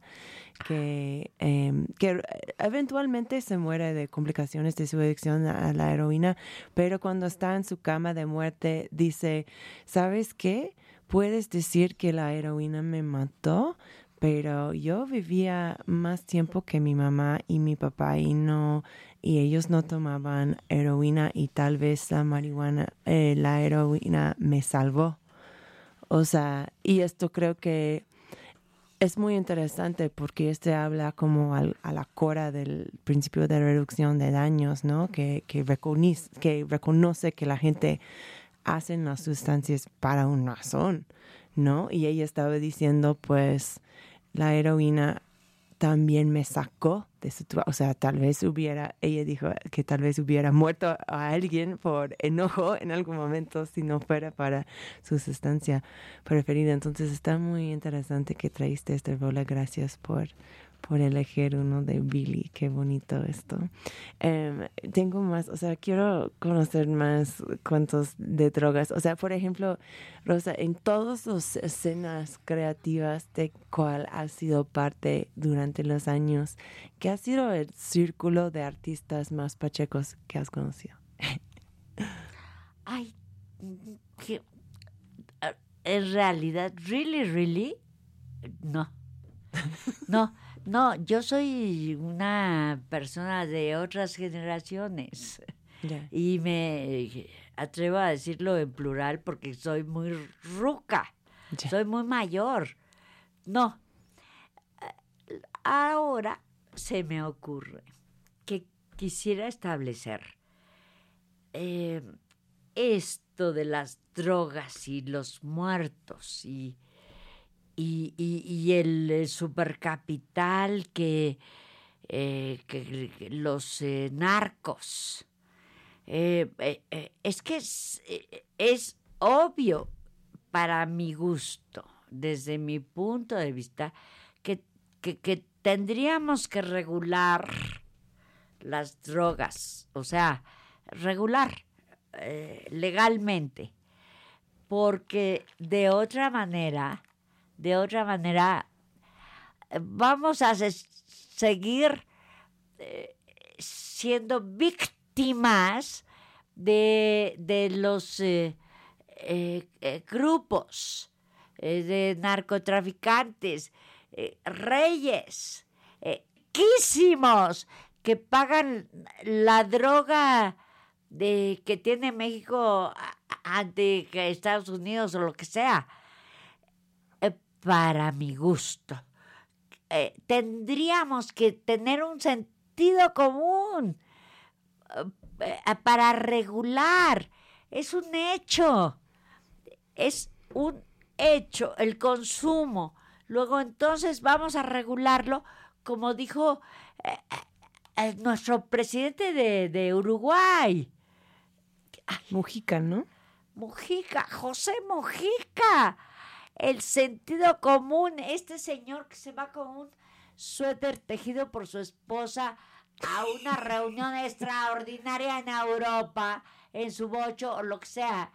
S4: que, em, que eventualmente se muere de complicaciones de su adicción a la heroína, pero cuando está en su cama de muerte dice, ¿sabes qué? Puedes decir que la heroína me mató, pero yo vivía más tiempo que mi mamá y mi papá y no y ellos no tomaban heroína y tal vez la marihuana, eh, la heroína me salvó. O sea, y esto creo que es muy interesante porque este habla como al- a la cora del principio de reducción de daños, ¿no? Que, que, reconoce, que reconoce que la gente hace las sustancias para una razón, ¿no? Y ella estaba diciendo, pues, la heroína también me sacó de su. O sea, tal vez hubiera, ella dijo que tal vez hubiera muerto a alguien por enojo en algún momento si no fuera para su sustancia preferida. Entonces está muy interesante que traíste este rola. Gracias por, por elegir uno de Billy. Qué bonito esto. Em, tengo más, o sea, quiero conocer más cuentos de drogas. O sea, por ejemplo, Rosa, en todas las escenas creativas de cuál has sido parte durante los años, ¿qué ha sido el círculo de artistas más pachecos que has conocido?
S5: Ay, que ah, en realidad, really, really, no. No, no, yo soy una persona de otras generaciones. Y me atrevo a decirlo en plural porque soy muy ruca, soy muy mayor. No, ahora se me ocurre que quisiera establecer eh, esto de las drogas y los muertos y, y, el eh, supercapital que, eh, los eh, narcos. Es que es, es obvio para mi gusto, desde mi punto de vista, que, que- tendríamos que regular las drogas, o sea, regular legalmente, porque de otra manera, de otra manera, vamos a se- seguir eh, siendo víctimas de, de los eh, eh, grupos de narcotraficantes, reyes, quísimos, que pagan la droga de que tiene México ante Estados Unidos o lo que sea. Para mi gusto. Eh, tendríamos que tener un sentido común eh, para regular. Es un hecho. es un hecho, el consumo. Luego entonces vamos a regularlo, como dijo eh, nuestro presidente de, de Uruguay.
S4: Mujica, ¿no?
S5: Mujica, José Mujica. El sentido común, este señor que se va con un suéter tejido por su esposa a una reunión extraordinaria en Europa, en su bocho o lo que sea.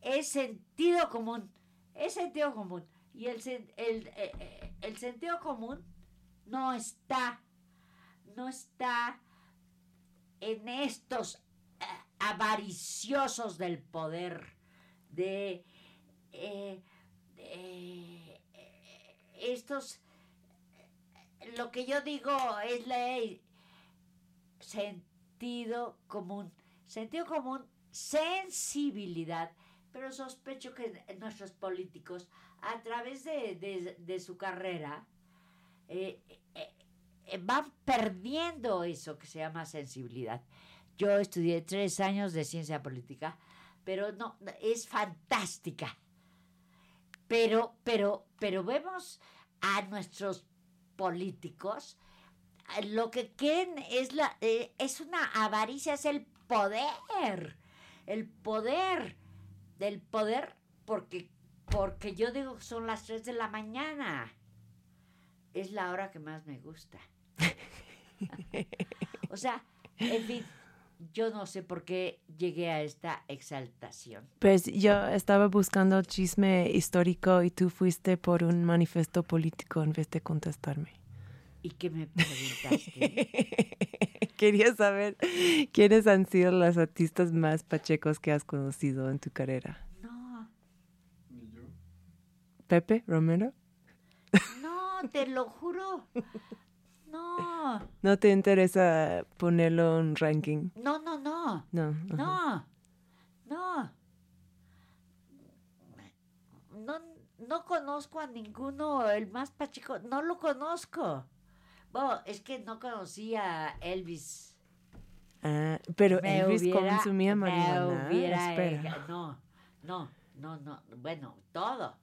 S5: Es sentido común, es sentido común. Y el, el, eh, eh, el sentido común no está, no está en estos eh, avariciosos del poder, de, eh, de, eh, estos, eh, lo que yo digo es ley, sentido común, sentido común, sensibilidad, pero sospecho que nuestros políticos, a través de, su carrera, eh, van perdiendo eso que se llama sensibilidad. Yo estudié tres años de ciencia política, pero no, es fantástica. Pero, pero, pero vemos a nuestros políticos, eh, lo que quieren es la, eh, es una avaricia, es el poder, el poder, del poder, porque, porque yo digo que son las 3 de la mañana. Es la hora que más me gusta. o sea, en fin, yo no sé por qué llegué a esta exaltación.
S4: Pues yo estaba buscando chisme histórico y tú fuiste por un manifiesto político en vez de contestarme.
S5: ¿Y qué me preguntaste?
S4: Quería saber quiénes han sido los artistas más pachecos que has conocido en tu carrera.
S5: No,
S4: Pepe Romero.
S5: no, te lo juro. No,
S4: ¿No te interesa ponerlo en ranking?
S5: no, no, no.
S4: No.
S5: No, no. No, no conozco a ninguno, el más pacheco, no lo conozco. Bueno, es que no conocí a Elvis.
S4: Ah, pero
S5: Me
S4: Elvis
S5: hubiera-
S4: consumía
S5: me
S4: marihuana.
S5: hubiera
S4: Espera.
S5: enga- no, no, no, no, bueno, todo.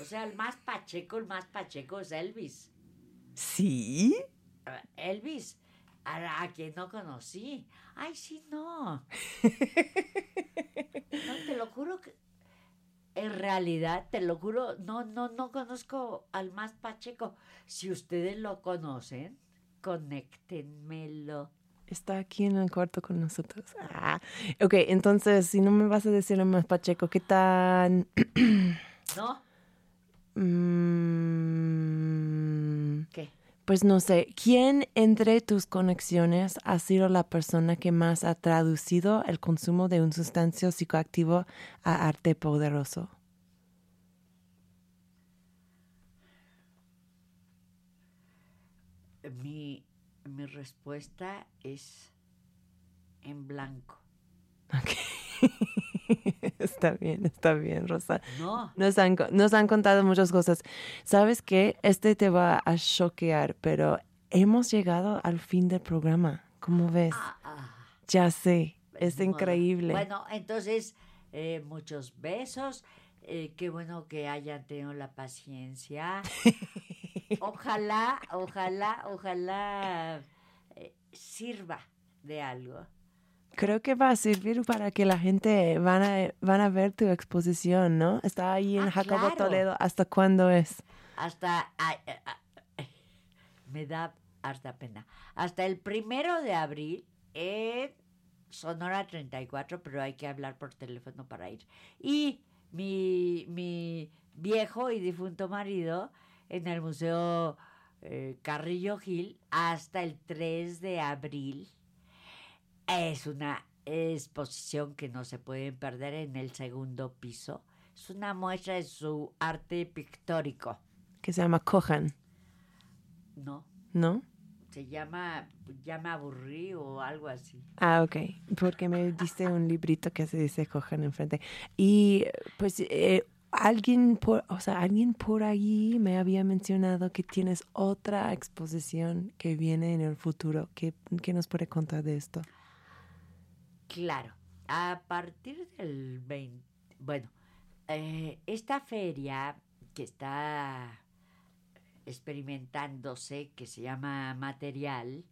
S5: O sea, el más pacheco, el más pacheco es Elvis.
S4: ¿Sí?
S5: Elvis, a la que no conocí. Ay, sí, no. No, te lo juro que. En realidad, te lo juro, no, no, no conozco al más Pacheco. Si ustedes lo conocen, conéctenmelo.
S4: Está aquí en el cuarto con nosotros. Ah. Ok, entonces, si no me vas a decir el más pacheco, ¿qué tan...
S5: ¿No?
S4: Mm,
S5: ¿Qué?
S4: pues no sé, ¿quién entre tus conexiones ha sido la persona que más ha traducido el consumo de un sustancio psicoactivo a arte poderoso?
S5: Mi, mi respuesta es en blanco.
S4: está bien, está bien, Rosa.
S5: No,
S4: Nos han, nos han contado muchas cosas. ¿Sabes qué? Este te va a choquear, pero hemos llegado al fin del programa. ¿Cómo ves?
S5: ah,
S4: Ya sé, es increíble.
S5: Bueno, entonces, eh, muchos besos. Eh, qué bueno que hayan tenido la paciencia. Ojalá, ojalá, ojalá eh, sirva de algo.
S4: Creo que va a servir para que la gente van a, van a ver tu exposición, ¿no? Está ahí en
S5: Ah,
S4: Jacobo
S5: claro.
S4: Toledo. ¿Hasta cuándo es?
S5: Hasta, ay, ay, ay, me da harta pena. Hasta el primero de abril en Sonora 34, pero hay que hablar por teléfono para ir. Y mi, mi viejo y difunto marido en el Museo eh, Carrillo Gil hasta el 3 de abril. Es una exposición que no se pueden perder en el segundo piso. Es una muestra de su arte pictórico.
S4: Que se llama Cojan,
S5: No,
S4: ¿no?
S5: se llama, ya me aburrí o algo así.
S4: Ah, ok. Porque me diste un librito que se dice Cojan enfrente. Y pues eh, alguien por, o sea, alguien por ahí me había mencionado que tienes otra exposición que viene en el futuro. ¿Qué, qué nos puede contar de esto?
S5: Claro, a partir del 20, bueno, eh, esta feria que está experimentándose, que se llama Material,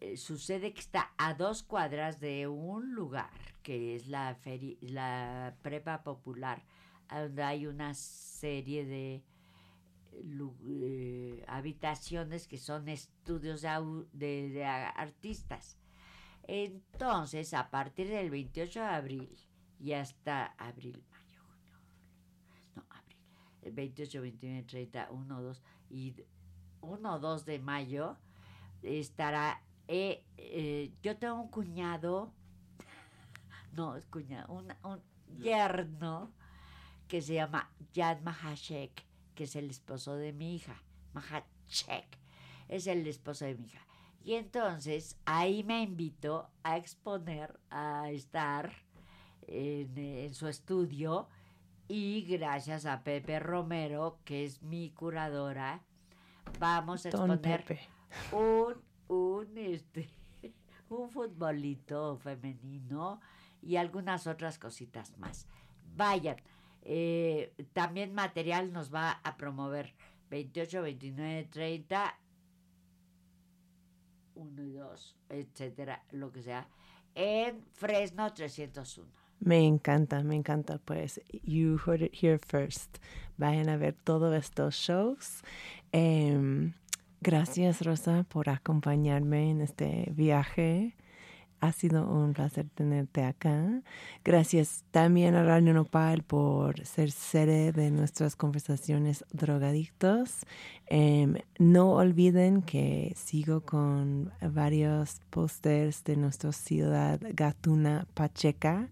S5: eh, sucede que está a dos cuadras de un lugar, que es la, feri- la prepa popular, donde hay una serie de eh, habitaciones que son estudios de, de- artistas. Entonces, a partir del 28 de abril y hasta abril, mayo, junio, no, abril, el 28, 29, 30, 1, 2 y 1, 2 de mayo estará, eh, eh, yo tengo un cuñado, no, es cuñado, un, un yerno que se llama Yad Mahashek, que es el esposo de mi hija, Mahashek, es el esposo de mi hija. Y entonces ahí me invitó a exponer, a estar en, en su estudio y gracias a Pepe Romero, que es mi curadora, vamos a
S4: Don
S5: exponer
S4: Pepe.
S5: un, un, este, un futbolito femenino y algunas otras cositas más. Vayan. eh, también material nos va a promover 28, 29, 30, 1 y 2, etcétera, lo que sea, en Fresno 301.
S4: Me encanta, me encanta. Pues, you heard it here first. Vayan a ver todos estos shows. Em, gracias, Rosa, por acompañarme en este viaje. Ha sido un placer tenerte acá. Gracias también a Radio Nopal por ser sede de nuestras conversaciones drogadictos. Em, no olviden que sigo con varios pósters de nuestra ciudad Gatuna Pacheca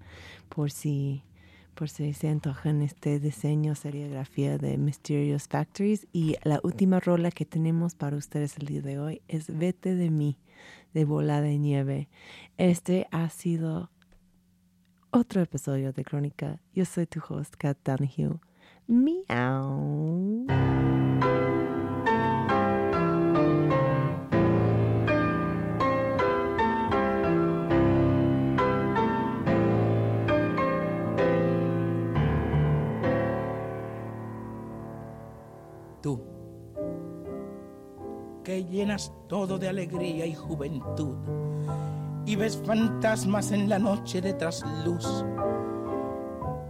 S4: por si por si se antojan este diseño, serigrafía de Mysterious Factories. Y la última rola que tenemos para ustedes el día de hoy es Vete de mí, de Bola de Nieve. Este ha sido otro episodio de Crónica. Yo soy tu host, Kat Donahue. Meow.
S8: Que llenas todo de alegría y juventud, y ves fantasmas en la noche de trasluz,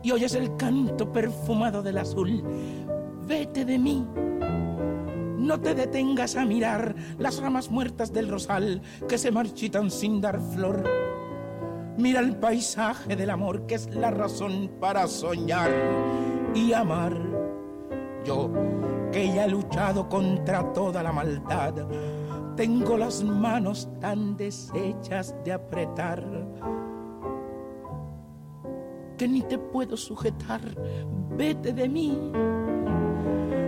S8: y oyes el canto perfumado del azul, vete de mí. No te detengas a mirar las ramas muertas del rosal que se marchitan sin dar flor. Mira el paisaje del amor que es la razón para soñar y amar. Yo, que ya he luchado contra toda la maldad, tengo las manos tan deshechas de apretar que ni te puedo sujetar. Vete de mí.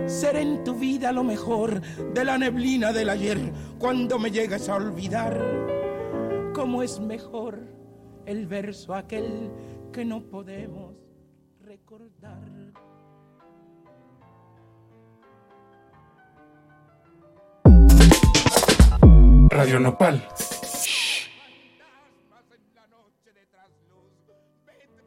S8: Seré en tu vida lo mejor de la neblina del ayer cuando me llegues a olvidar. Cómo es mejor el verso aquel que no podemos recordar.
S9: Radio Nopal